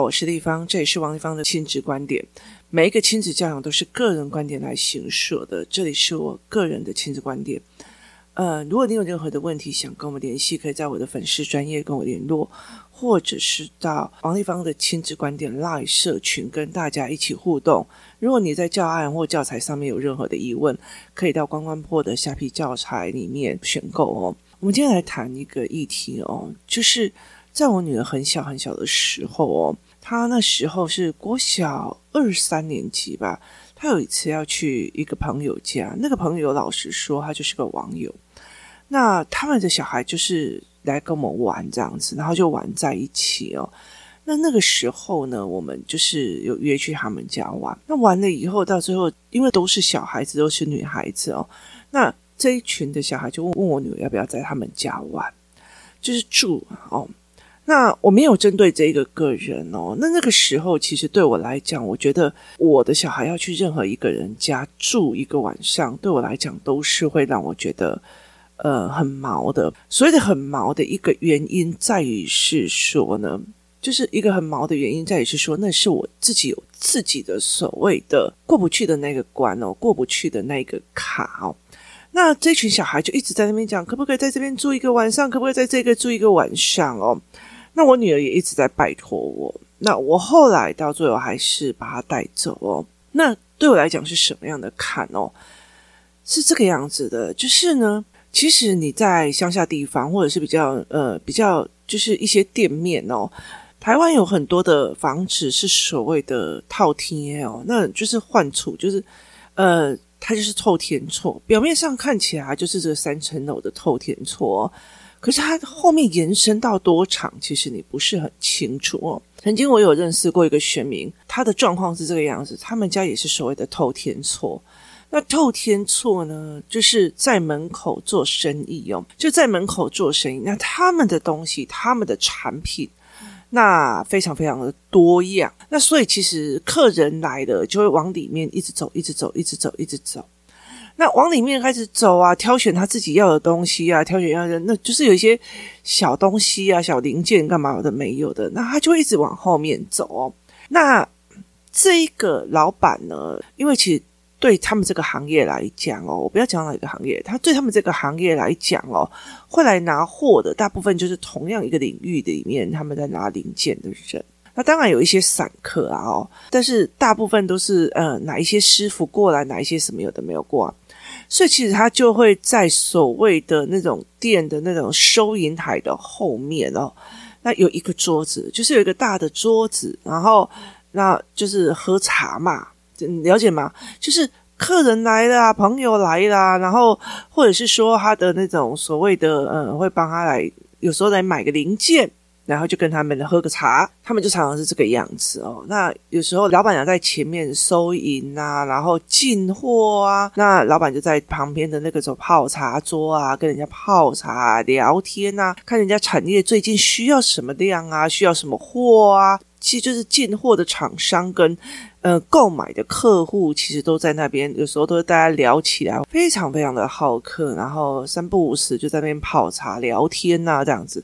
我是丽芳，这里是王丽芳的亲子观点。每一个亲子教养都是个人观点来形设的，这里是我个人的亲子观点。呃，如果你有任何的问题想跟我们联系，可以在我的粉丝专业跟我联络，或者是到王丽芳的亲子观点 Live 社群跟大家一起互动。如果你在教案或教材上面有任何的疑问，可以到关关破的下批教材里面选购哦。我们今天来谈一个议题哦，就是在我女儿很小很小的时候哦。她那时候是国小二三年级吧，她有一次要去一个朋友家，那个朋友老实说，他就是个网友。那他们的小孩就是来跟我们玩这样子，然后就玩在一起哦。那那个时候呢，我们就是有约去他们家玩。那完了以后，到最后因为都是小孩子，都是女孩子哦，那这一群的小孩就问问我女儿要不要在他们家玩，就是住哦。那我没有针对这个个人哦。那那个时候，其实对我来讲，我觉得我的小孩要去任何一个人家住一个晚上，对我来讲都是会让我觉得呃很毛的。所谓的很毛的一个原因在于是说呢，就是一个很毛的原因在于是说，那是我自己有自己的所谓的过不去的那个关哦，过不去的那个卡哦。那这群小孩就一直在那边讲，可不可以在这边住一个晚上？可不可以在这个住一个晚上哦？那我女儿也一直在拜托我，那我后来到最后还是把她带走哦。那对我来讲是什么样的坎哦？是这个样子的，就是呢，其实你在乡下地方，或者是比较呃比较就是一些店面哦，台湾有很多的房子是所谓的套天哦，那就是换厝，就是呃它就是透天厝，表面上看起来就是这三层楼的透天厝。可是它后面延伸到多长，其实你不是很清楚哦。曾经我有认识过一个选民，他的状况是这个样子，他们家也是所谓的透天错。那透天错呢，就是在门口做生意哦，就在门口做生意。那他们的东西，他们的产品，那非常非常的多样。那所以其实客人来了，就会往里面一直走，一直走，一直走，一直走。那往里面开始走啊，挑选他自己要的东西啊，挑选要的，那就是有一些小东西啊、小零件干嘛的没有的，那他就一直往后面走哦。那这一个老板呢，因为其实对他们这个行业来讲哦，我不要讲哪个行业，他对他们这个行业来讲哦，会来拿货的大部分就是同样一个领域里面，他们在拿零件的人。那当然有一些散客啊哦，但是大部分都是呃哪一些师傅过来，哪一些什么有的没有过啊。所以其实他就会在所谓的那种店的那种收银台的后面哦，那有一个桌子，就是有一个大的桌子，然后那就是喝茶嘛，你了解吗？就是客人来了，朋友来了，然后或者是说他的那种所谓的嗯，会帮他来，有时候来买个零件。然后就跟他们喝个茶，他们就常常是这个样子哦。那有时候老板娘在前面收银啊，然后进货啊，那老板就在旁边的那个种泡茶桌啊，跟人家泡茶聊天啊，看人家产业最近需要什么量啊，需要什么货啊。其实就是进货的厂商跟呃购买的客户，其实都在那边。有时候都是大家聊起来，非常非常的好客，然后三不五时就在那边泡茶聊天啊，这样子。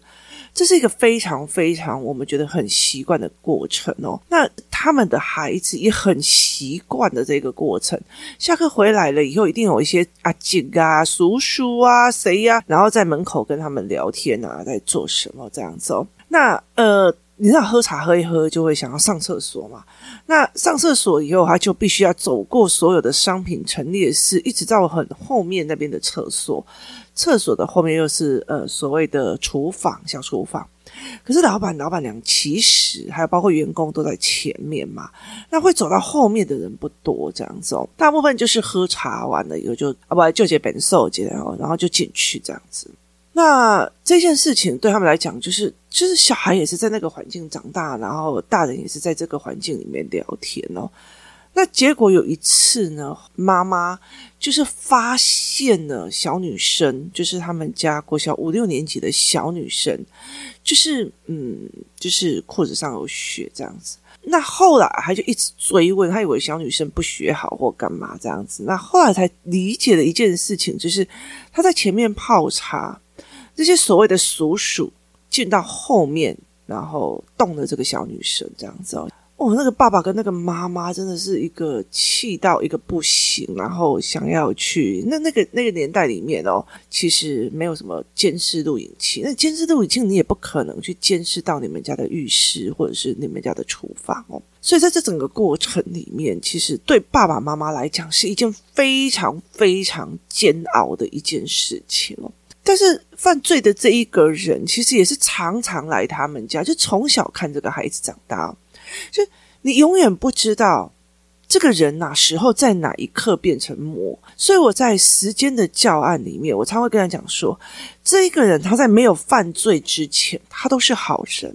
这是一个非常非常我们觉得很习惯的过程哦。那他们的孩子也很习惯的这个过程。下课回来了以后，一定有一些阿姐啊、叔叔啊、谁呀、然后在门口跟他们聊天啊，在做什么这样子哦。那呃，你知道喝茶喝一喝就会想要上厕所嘛？那上厕所以后，他就必须要走过所有的商品陈列室，一直到很后面那边的厕所。厕所的后面又是呃所谓的厨房，小厨房，可是老板、老板娘其实还有包括员工都在前面嘛，那会走到后面的人不多，这样子哦，大部分就是喝茶完了以后就啊不就接本寿接然后然后就进去这样子。那这件事情对他们来讲，就是就是小孩也是在那个环境长大，然后大人也是在这个环境里面聊天哦。那结果有一次呢，妈妈就是发现了小女生，就是他们家国小五六年级的小女生，就是嗯，就是裤子上有血这样子。那后来他就一直追问，他以为小女生不学好或干嘛这样子。那后来才理解了一件事情，就是他在前面泡茶，这些所谓的叔叔进到后面。然后动了这个小女生这样子哦。哦，那个爸爸跟那个妈妈真的是一个气到一个不行，然后想要去那那个那个年代里面哦，其实没有什么监视录影器，那监视录影器你也不可能去监视到你们家的浴室或者是你们家的厨房哦，所以在这整个过程里面，其实对爸爸妈妈来讲是一件非常非常煎熬的一件事情哦。但是犯罪的这一个人，其实也是常常来他们家，就从小看这个孩子长大。就你永远不知道这个人哪时候在哪一刻变成魔，所以我在时间的教案里面，我常会跟他讲说，这一个人他在没有犯罪之前，他都是好人；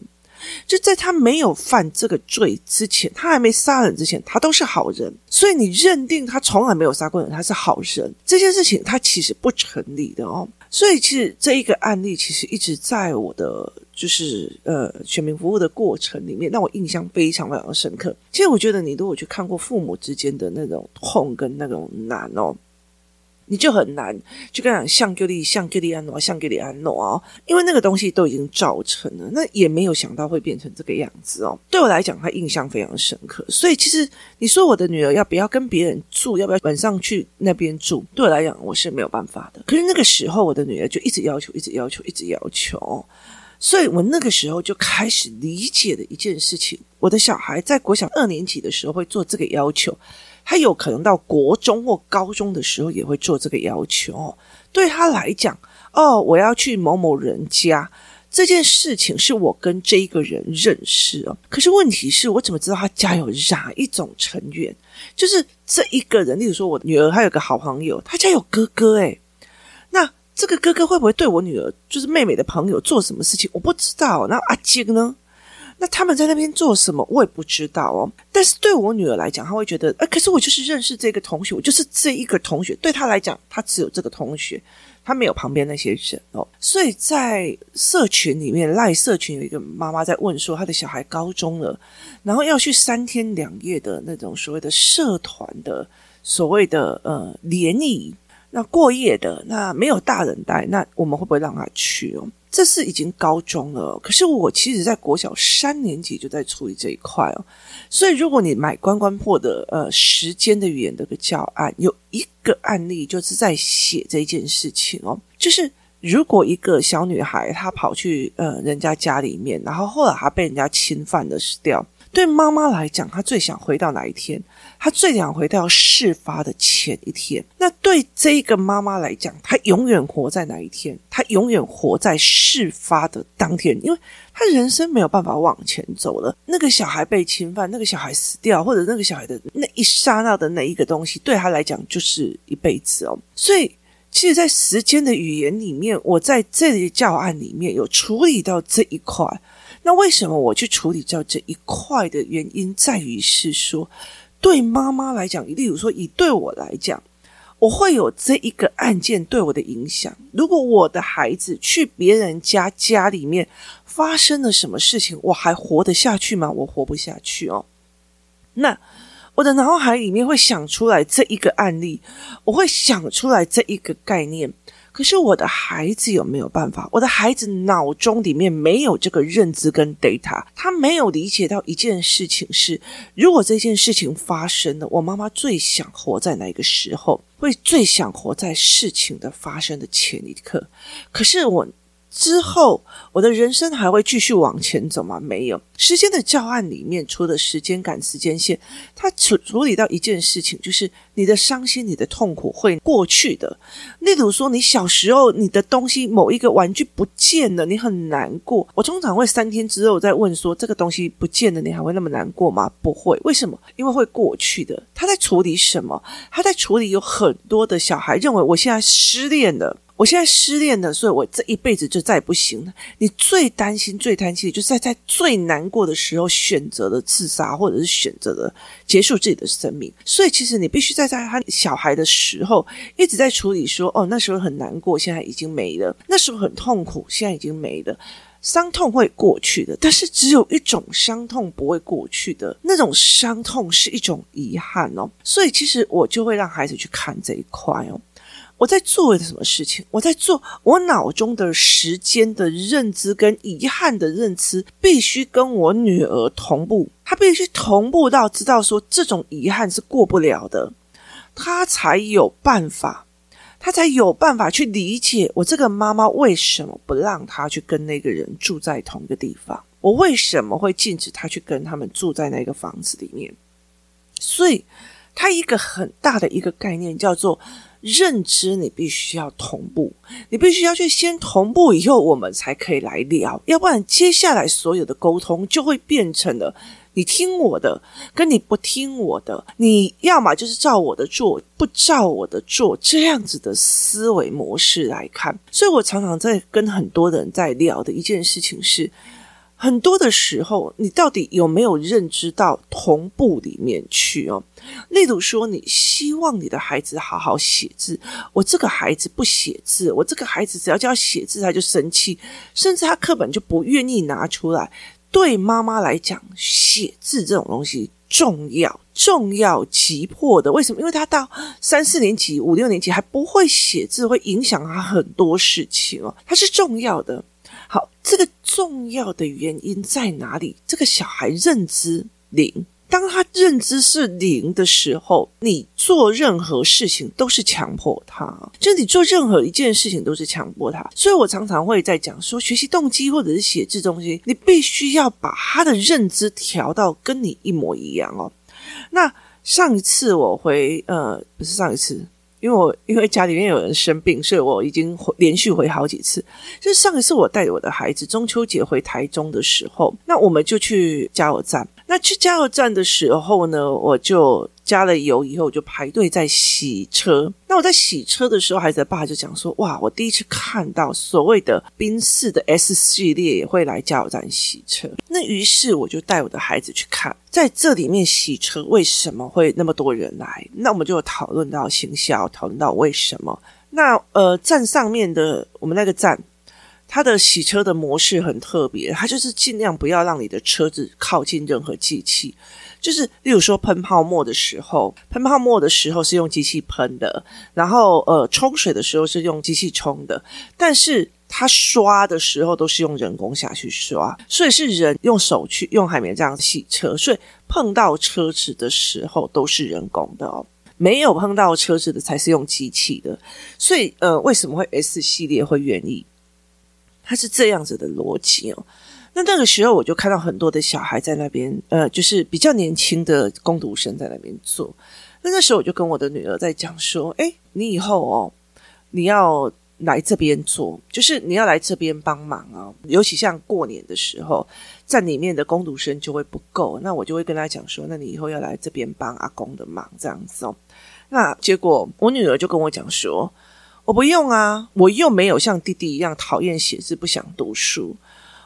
就在他没有犯这个罪之前，他还没杀人之前，他都是好人。所以你认定他从来没有杀过人，他是好人，这件事情他其实不成立的哦。所以其实这一个案例，其实一直在我的。就是呃，全民服务的过程里面，让我印象非常非常深刻。其实我觉得，你如果去看过父母之间的那种痛跟那种难哦，你就很难就跟讲像给你像给你安诺像给你安诺哦，因为那个东西都已经造成了，那也没有想到会变成这个样子哦。对我来讲，他印象非常深刻。所以其实你说我的女儿要不要跟别人住，要不要晚上去那边住，对我来讲我是没有办法的。可是那个时候，我的女儿就一直要求，一直要求，一直要求。所以我那个时候就开始理解了一件事情：我的小孩在国小二年级的时候会做这个要求，他有可能到国中或高中的时候也会做这个要求。对他来讲，哦，我要去某某人家，这件事情是我跟这一个人认识哦。可是问题是我怎么知道他家有哪一种成员？就是这一个人，例如说我女儿，她有个好朋友，她家有哥哥，诶，这个哥哥会不会对我女儿，就是妹妹的朋友做什么事情？我不知道。那阿金呢？那他们在那边做什么？我也不知道哦。但是对我女儿来讲，她会觉得，哎，可是我就是认识这个同学，我就是这一个同学。对她来讲，她只有这个同学，她没有旁边那些人哦。所以在社群里面，赖社群有一个妈妈在问说，她的小孩高中了，然后要去三天两夜的那种所谓的社团的所谓的呃联谊。那过夜的，那没有大人带，那我们会不会让他去哦？这是已经高中了，可是我其实在国小三年级就在处理这一块哦。所以如果你买关关破的呃时间的语言的个教案，有一个案例就是在写这件事情哦，就是如果一个小女孩她跑去呃人家家里面，然后后来她被人家侵犯的死掉。对妈妈来讲，她最想回到哪一天？她最想回到事发的前一天。那对这一个妈妈来讲，她永远活在哪一天？她永远活在事发的当天，因为她人生没有办法往前走了。那个小孩被侵犯，那个小孩死掉，或者那个小孩的那一刹那的那一个东西，对她来讲就是一辈子哦。所以，其实，在时间的语言里面，我在这里教案里面有处理到这一块。那为什么我去处理掉这一块的原因，在于是说，对妈妈来讲，例如说以对我来讲，我会有这一个案件对我的影响。如果我的孩子去别人家家里面发生了什么事情，我还活得下去吗？我活不下去哦。那我的脑海里面会想出来这一个案例，我会想出来这一个概念。可是我的孩子有没有办法？我的孩子脑中里面没有这个认知跟 data，他没有理解到一件事情是：如果这件事情发生了，我妈妈最想活在哪个时候？会最想活在事情的发生的前一刻。可是我。之后，我的人生还会继续往前走吗？没有。时间的教案里面，除了时间感、时间线，它处处理到一件事情，就是你的伤心、你的痛苦会过去的。例如说，你小时候你的东西某一个玩具不见了，你很难过。我通常会三天之后再问说，这个东西不见了，你还会那么难过吗？不会。为什么？因为会过去的。他在处理什么？他在处理有很多的小孩认为我现在失恋了。我现在失恋了，所以我这一辈子就再也不行了。你最担心、最担心的就是在在最难过的时候选择了自杀，或者是选择了结束自己的生命。所以，其实你必须在在他小孩的时候一直在处理说：哦，那时候很难过，现在已经没了；那时候很痛苦，现在已经没了。伤痛会过去的，但是只有一种伤痛不会过去的，那种伤痛是一种遗憾哦。所以，其实我就会让孩子去看这一块哦。我在做什么事情？我在做我脑中的时间的认知跟遗憾的认知，必须跟我女儿同步。她必须同步到知道说这种遗憾是过不了的，她才有办法，她才有办法去理解我这个妈妈为什么不让她去跟那个人住在同一个地方，我为什么会禁止她去跟他们住在那个房子里面。所以，它一个很大的一个概念叫做。认知你必须要同步，你必须要去先同步，以后我们才可以来聊。要不然，接下来所有的沟通就会变成了你听我的，跟你不听我的。你要么就是照我的做，不照我的做，这样子的思维模式来看。所以我常常在跟很多人在聊的一件事情是。很多的时候，你到底有没有认知到同步里面去哦？例如说，你希望你的孩子好好写字，我这个孩子不写字，我这个孩子只要叫他写字他就生气，甚至他课本就不愿意拿出来。对妈妈来讲，写字这种东西重要、重要、急迫的。为什么？因为他到三四年级、五六年级还不会写字，会影响他很多事情哦。它是重要的。好，这个重要的原因在哪里？这个小孩认知零，当他认知是零的时候，你做任何事情都是强迫他，就你做任何一件事情都是强迫他。所以我常常会在讲说，学习动机或者是写字东西，你必须要把他的认知调到跟你一模一样哦。那上一次我回，呃，不是上一次。因为我因为家里面有人生病，所以我已经回连续回好几次。就上一次我带着我的孩子中秋节回台中的时候，那我们就去加油站。那去加油站的时候呢，我就。加了油以后，我就排队在洗车。那我在洗车的时候，孩子的爸就讲说：“哇，我第一次看到所谓的宾士的 S 系列也会来加油站洗车。”那于是我就带我的孩子去看，在这里面洗车为什么会那么多人来？那我们就讨论到行销，讨论到为什么。那呃，站上面的我们那个站，它的洗车的模式很特别，它就是尽量不要让你的车子靠近任何机器。就是，例如说喷泡沫的时候，喷泡沫的时候是用机器喷的，然后呃冲水的时候是用机器冲的，但是它刷的时候都是用人工下去刷，所以是人用手去用海绵这样洗车，所以碰到车子的时候都是人工的哦，没有碰到车子的才是用机器的，所以呃为什么会 S 系列会愿意？他是这样子的逻辑哦。那那个时候，我就看到很多的小孩在那边，呃，就是比较年轻的工读生在那边做。那那时候，我就跟我的女儿在讲说：“诶，你以后哦，你要来这边做，就是你要来这边帮忙啊。尤其像过年的时候，在里面的工读生就会不够，那我就会跟他讲说：那你以后要来这边帮阿公的忙，这样子哦。那结果，我女儿就跟我讲说：我不用啊，我又没有像弟弟一样讨厌写字，不想读书。”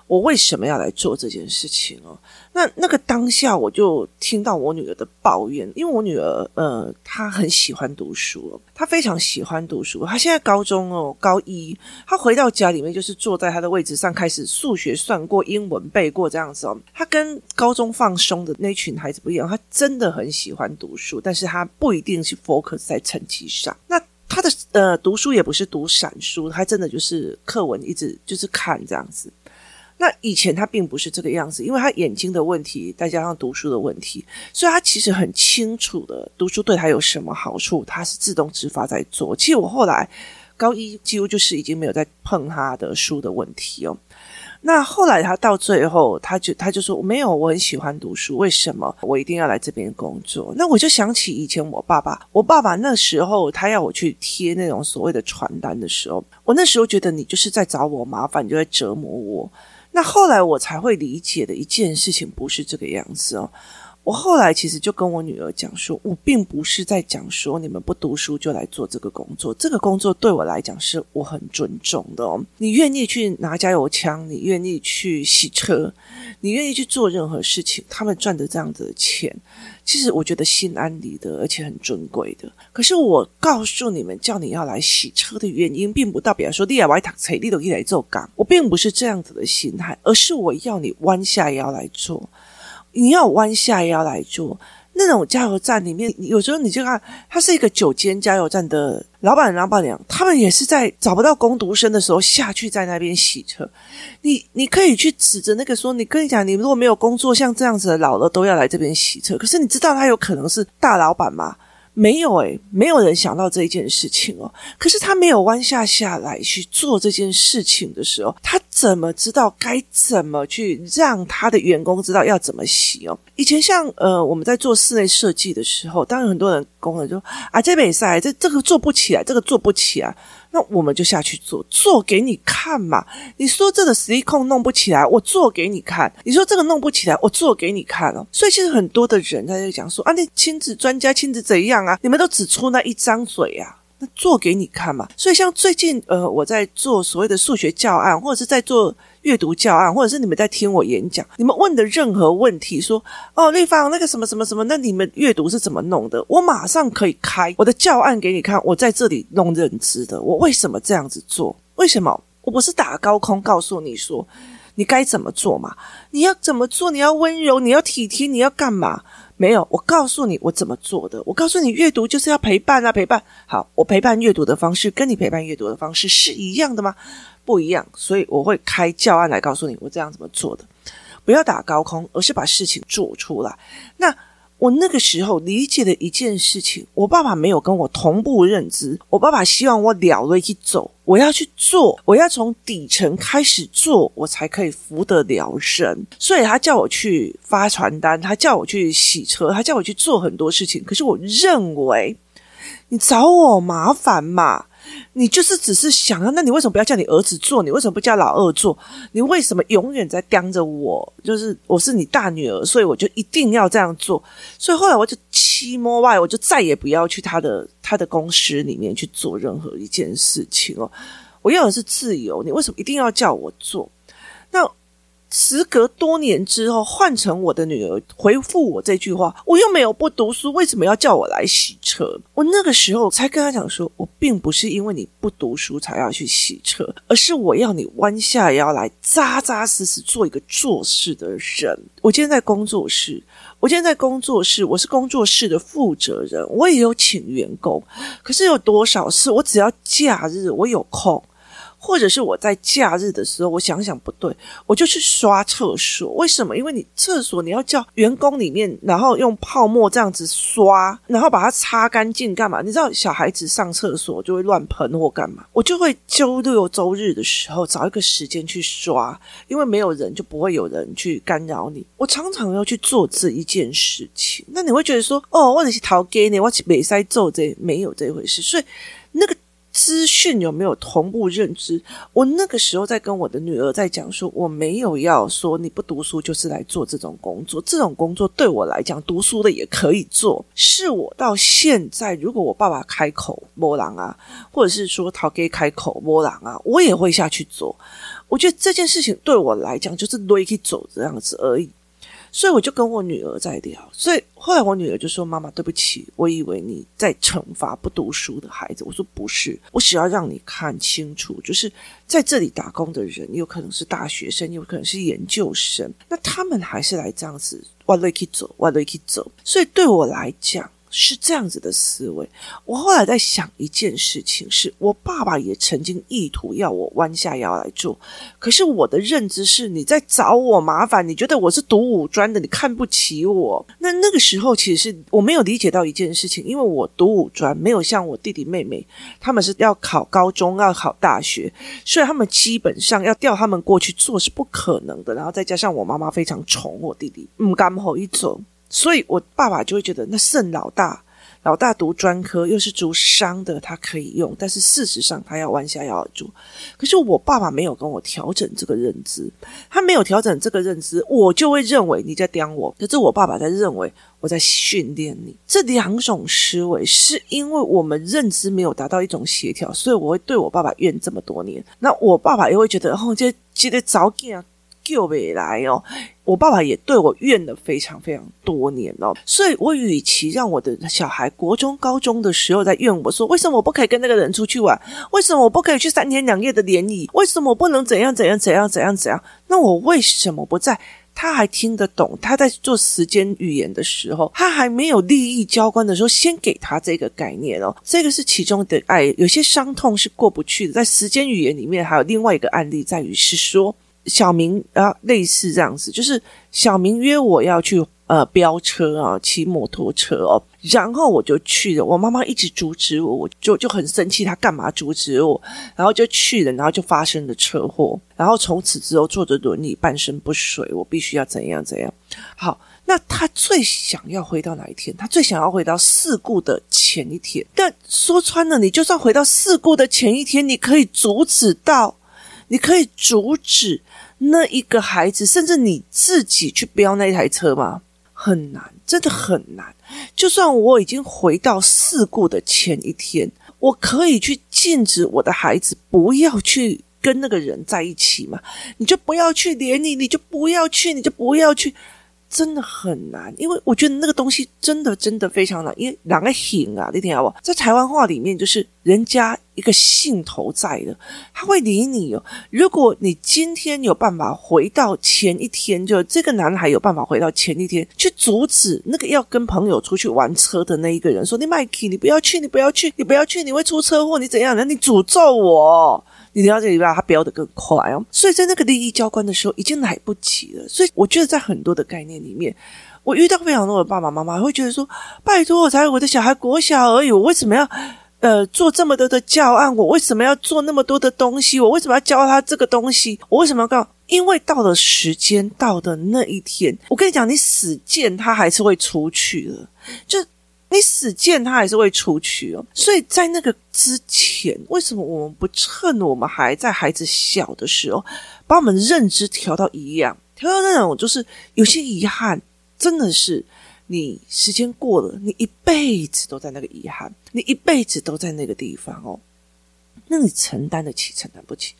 我为什么要来做这件事情哦？那那个当下，我就听到我女儿的抱怨，因为我女儿呃，她很喜欢读书，她非常喜欢读书。她现在高中哦，高一，她回到家里面就是坐在她的位置上，开始数学算过，英文背过这样子哦。她跟高中放松的那群孩子不一样，她真的很喜欢读书，但是她不一定是 focus 在成绩上。那她的呃读书也不是读散书，他真的就是课文一直就是看这样子。那以前他并不是这个样子，因为他眼睛的问题，再加上读书的问题，所以他其实很清楚的读书对他有什么好处，他是自动自发在做。其实我后来高一几乎就是已经没有在碰他的书的问题哦。那后来他到最后，他就他就说没有，我很喜欢读书，为什么我一定要来这边工作？那我就想起以前我爸爸，我爸爸那时候他要我去贴那种所谓的传单的时候，我那时候觉得你就是在找我麻烦，你就在折磨我。那后来我才会理解的一件事情不是这个样子哦。我后来其实就跟我女儿讲说，我并不是在讲说你们不读书就来做这个工作，这个工作对我来讲是我很尊重的哦。你愿意去拿加油枪，你愿意去洗车，你愿意去做任何事情，他们赚的这样子的钱。其实我觉得心安理得，而且很尊贵的。可是我告诉你们，叫你要来洗车的原因，并不代表说你也来读册，你都可以来做岗。我并不是这样子的心态，而是我要你弯下腰来做。你要弯下腰来做，那种加油站里面，有时候你就看，它是一个九间加油站的老板、老板娘，他们也是在找不到工读生的时候下去在那边洗车。你你可以去指着那个说，你跟你讲，你如果没有工作，像这样子的老了都要来这边洗车。可是你知道他有可能是大老板吗？没有诶，没有人想到这一件事情哦。可是他没有弯下下来去做这件事情的时候，他怎么知道该怎么去让他的员工知道要怎么洗哦？以前像呃我们在做室内设计的时候，当然很多人工人就啊这没赛这这个做不起来，这个做不起来。那我们就下去做，做给你看嘛。你说这个实力控弄不起来，我做给你看。你说这个弄不起来，我做给你看哦。所以其实很多的人在这讲说啊，那亲子专家亲子怎样啊？你们都只出那一张嘴啊，那做给你看嘛。所以像最近呃，我在做所谓的数学教案，或者是在做。阅读教案，或者是你们在听我演讲，你们问的任何问题，说哦，丽芳那个什么什么什么，那你们阅读是怎么弄的？我马上可以开我的教案给你看。我在这里弄认知的，我为什么这样子做？为什么？我不是打高空告诉你说你该怎么做嘛？你要怎么做？你要温柔，你要体贴，你要干嘛？没有，我告诉你我怎么做的。我告诉你，阅读就是要陪伴啊，陪伴。好，我陪伴阅读的方式跟你陪伴阅读的方式是一样的吗？不一样，所以我会开教案来告诉你我这样怎么做的。不要打高空，而是把事情做出来。那我那个时候理解的一件事情，我爸爸没有跟我同步认知。我爸爸希望我了了去走，我要去做，我要从底层开始做，我才可以扶得了人。所以他叫我去发传单，他叫我去洗车，他叫我去做很多事情。可是我认为，你找我麻烦嘛。你就是只是想啊，那你为什么不要叫你儿子做？你为什么不叫老二做？你为什么永远在盯着我？就是我是你大女儿，所以我就一定要这样做。所以后来我就七摸外，我就再也不要去他的他的公司里面去做任何一件事情哦。我要的是自由，你为什么一定要叫我做？那。时隔多年之后，换成我的女儿回复我这句话，我又没有不读书，为什么要叫我来洗车？我那个时候才跟他讲说，我并不是因为你不读书才要去洗车，而是我要你弯下腰来，扎扎实实做一个做事的人。我今天在工作室，我今天在工作室，我是工作室的负责人，我也有请员工，可是有多少事，我只要假日我有空。或者是我在假日的时候，我想想不对，我就去刷厕所。为什么？因为你厕所你要叫员工里面，然后用泡沫这样子刷，然后把它擦干净，干嘛？你知道小孩子上厕所就会乱喷或干嘛？我就会周六周日的时候找一个时间去刷，因为没有人就不会有人去干扰你。我常常要去做这一件事情。那你会觉得说，哦，我是逃给你，我没塞做这，没有这回事。所以那个。资讯有没有同步认知？我那个时候在跟我的女儿在讲说，我没有要说你不读书就是来做这种工作，这种工作对我来讲，读书的也可以做。是我到现在，如果我爸爸开口摸狼啊，或者是说陶给开口摸狼啊，我也会下去做。我觉得这件事情对我来讲，就是累去走这样子而已。所以我就跟我女儿在聊，所以后来我女儿就说：“妈妈，对不起，我以为你在惩罚不读书的孩子。”我说：“不是，我只要让你看清楚，就是在这里打工的人，有可能是大学生，有可能是研究生，那他们还是来这样子往内去走，往内去走。所以对我来讲。”是这样子的思维。我后来在想一件事情是，我爸爸也曾经意图要我弯下腰来做，可是我的认知是你在找我麻烦，你觉得我是读五专的，你看不起我。那那个时候其实是我没有理解到一件事情，因为我读五专没有像我弟弟妹妹，他们是要考高中，要考大学，所以他们基本上要调他们过去做是不可能的。然后再加上我妈妈非常宠我弟弟，唔敢好一走。所以，我爸爸就会觉得那剩老大，老大读专科又是读商的，他可以用。但是事实上，他要弯下腰做。可是我爸爸没有跟我调整这个认知，他没有调整这个认知，我就会认为你在刁我。可是我爸爸在认为我在训练你。这两种思维是因为我们认知没有达到一种协调，所以我会对我爸爸怨这么多年。那我爸爸也会觉得，哦，这这得早点。救未来哦，我爸爸也对我怨了非常非常多年哦，所以我与其让我的小孩国中、高中的时候在怨我说，为什么我不可以跟那个人出去玩？为什么我不可以去三天两夜的联谊？为什么我不能怎样怎样怎样怎样怎样？那我为什么不在他还听得懂，他在做时间语言的时候，他还没有利益交关的时候，先给他这个概念哦，这个是其中的爱。有些伤痛是过不去的，在时间语言里面还有另外一个案例，在于是说小明啊，类似这样子，就是小明约我要去。呃，飙车啊，骑摩托车哦，然后我就去了。我妈妈一直阻止我，我就就很生气，她干嘛阻止我？然后就去了，然后就发生了车祸。然后从此之后坐着轮椅半身不遂，我必须要怎样怎样。好，那他最想要回到哪一天？他最想要回到事故的前一天。但说穿了，你就算回到事故的前一天，你可以阻止到，你可以阻止那一个孩子，甚至你自己去飙那一台车吗？很难，真的很难。就算我已经回到事故的前一天，我可以去禁止我的孩子不要去跟那个人在一起吗？你就不要去连你，你就不要去，你就不要去。真的很难，因为我觉得那个东西真的真的非常难。因为两个行啊，你听好不？在台湾话里面，就是人家一个兴头在的，他会理你哦。如果你今天有办法回到前一天，就这个男孩有办法回到前一天，去阻止那个要跟朋友出去玩车的那一个人，说：“你麦克，你不要去，你不要去，你不要去，你会出车祸，你怎样？那你诅咒我。”你了解吧？他飙得更快哦，所以在那个利益交关的时候已经来不及了。所以我觉得在很多的概念里面，我遇到非常多的爸爸妈妈会觉得说：“拜托，我才我的小孩国小而已，我为什么要呃做这么多的教案？我为什么要做那么多的东西？我为什么要教他这个东西？我为什么要告？因为到了时间到的那一天，我跟你讲，你死贱，他还是会出去的。就。你死贱，他还是会出去哦。所以在那个之前，为什么我们不趁我们还在孩子小的时候，把我们认知调到一样，调到那种就是有些遗憾，真的是你时间过了，你一辈子都在那个遗憾，你一辈子都在那个地方哦。那你承担得起，承担不起？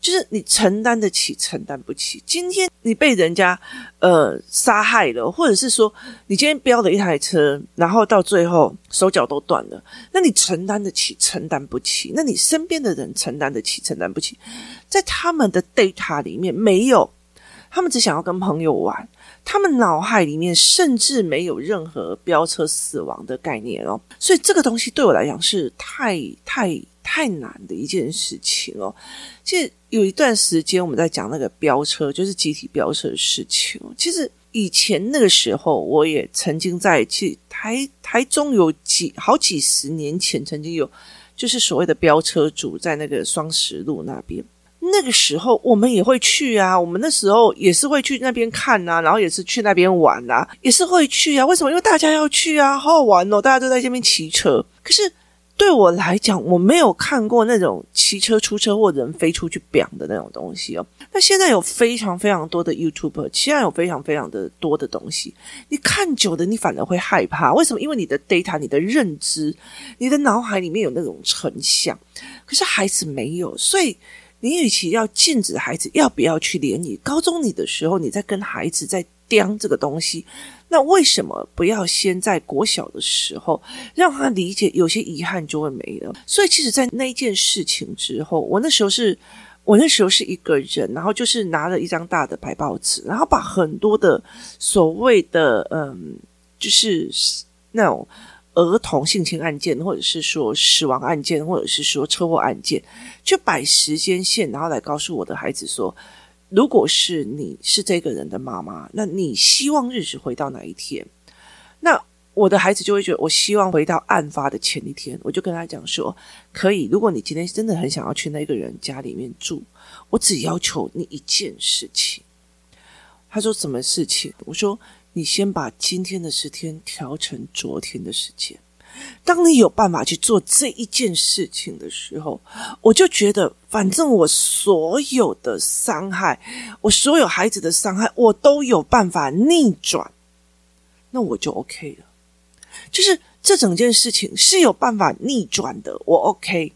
就是你承担得起，承担不起。今天你被人家呃杀害了，或者是说你今天飙了一台车，然后到最后手脚都断了，那你承担得起，承担不起？那你身边的人承担得起，承担不起？在他们的 data 里面没有，他们只想要跟朋友玩，他们脑海里面甚至没有任何飙车死亡的概念哦。所以这个东西对我来讲是太太。太难的一件事情哦。其实有一段时间我们在讲那个飙车，就是集体飙车的事情。其实以前那个时候，我也曾经在去台台中有几好几十年前，曾经有就是所谓的飙车主在那个双十路那边。那个时候我们也会去啊，我们那时候也是会去那边看啊，然后也是去那边玩啊，也是会去啊。为什么？因为大家要去啊，好好玩哦，大家都在这边骑车。可是。对我来讲，我没有看过那种骑车出车祸人飞出去扁的那种东西哦。那现在有非常非常多的 YouTuber，现在有非常非常的多的东西。你看久了，你反而会害怕。为什么？因为你的 data、你的认知、你的脑海里面有那种成像，可是孩子没有。所以，你与其要禁止孩子要不要去连你，高中你的时候，你在跟孩子在叼这个东西。那为什么不要先在国小的时候让他理解，有些遗憾就会没了？所以，其实，在那件事情之后，我那时候是，我那时候是一个人，然后就是拿了一张大的白报纸，然后把很多的所谓的嗯，就是那种儿童性侵案件，或者是说死亡案件，或者是说车祸案件，就摆时间线，然后来告诉我的孩子说。如果是你是这个人的妈妈，那你希望日子回到哪一天？那我的孩子就会觉得，我希望回到案发的前一天。我就跟他讲说，可以。如果你今天真的很想要去那个人家里面住，我只要求你一件事情。他说什么事情？我说你先把今天的时间调成昨天的时间。当你有办法去做这一件事情的时候，我就觉得，反正我所有的伤害，我所有孩子的伤害，我都有办法逆转，那我就 OK 了。就是这整件事情是有办法逆转的，我 OK。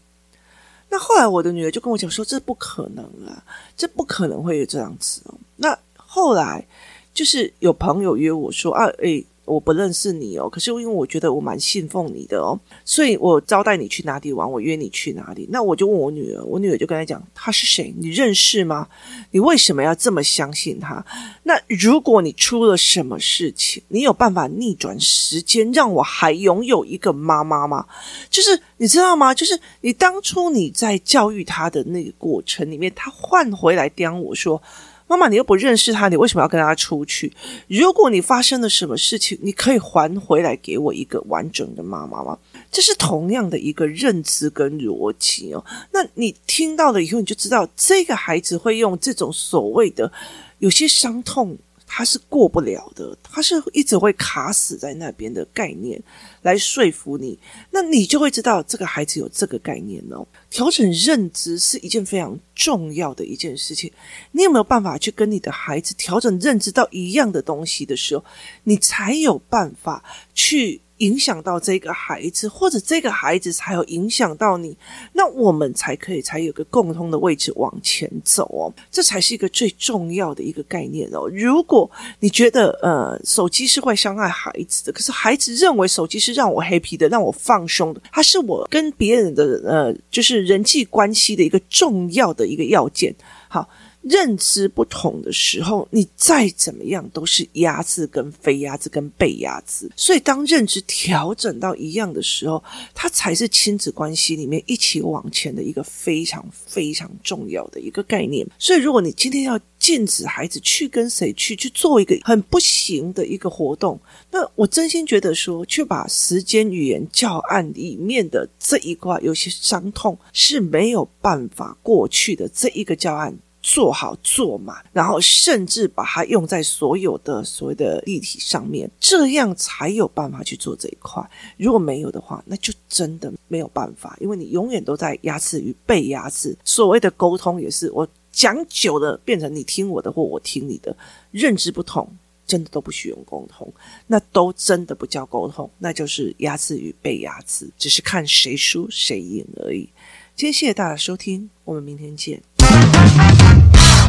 那后来我的女儿就跟我讲说：“这不可能啊，这不可能会有这样子。”那后来就是有朋友约我说：“啊，诶。”我不认识你哦，可是因为我觉得我蛮信奉你的哦，所以我招待你去哪里玩，我约你去哪里。那我就问我女儿，我女儿就跟他讲，他是谁？你认识吗？你为什么要这么相信他？那如果你出了什么事情，你有办法逆转时间，让我还拥有一个妈妈吗？就是你知道吗？就是你当初你在教育他的那个过程里面，他换回来刁我说。妈妈，你又不认识他，你为什么要跟他出去？如果你发生了什么事情，你可以还回来给我一个完整的妈妈吗？这是同样的一个认知跟逻辑哦。那你听到了以后，你就知道这个孩子会用这种所谓的有些伤痛。他是过不了的，他是一直会卡死在那边的概念来说服你，那你就会知道这个孩子有这个概念哦。调整认知是一件非常重要的一件事情，你有没有办法去跟你的孩子调整认知到一样的东西的时候，你才有办法去。影响到这个孩子，或者这个孩子才有影响到你，那我们才可以才有个共通的位置往前走哦，这才是一个最重要的一个概念哦。如果你觉得呃手机是会伤害孩子的，可是孩子认为手机是让我 happy 的，让我放松的，它是我跟别人的呃就是人际关系的一个重要的一个要件，好。认知不同的时候，你再怎么样都是压制跟非压制跟被压制。所以，当认知调整到一样的时候，它才是亲子关系里面一起往前的一个非常非常重要的一个概念。所以，如果你今天要禁止孩子去跟谁去去做一个很不行的一个活动，那我真心觉得说，去把时间语言教案里面的这一块有些伤痛是没有办法过去的这一个教案。做好做满，然后甚至把它用在所有的所谓的议题上面，这样才有办法去做这一块。如果没有的话，那就真的没有办法，因为你永远都在压制与被压制。所谓的沟通也是，我讲久了变成你听我的或我听你的，认知不同，真的都不需用沟通，那都真的不叫沟通，那就是压制与被压制，只是看谁输谁赢而已。今天谢谢大家收听，我们明天见。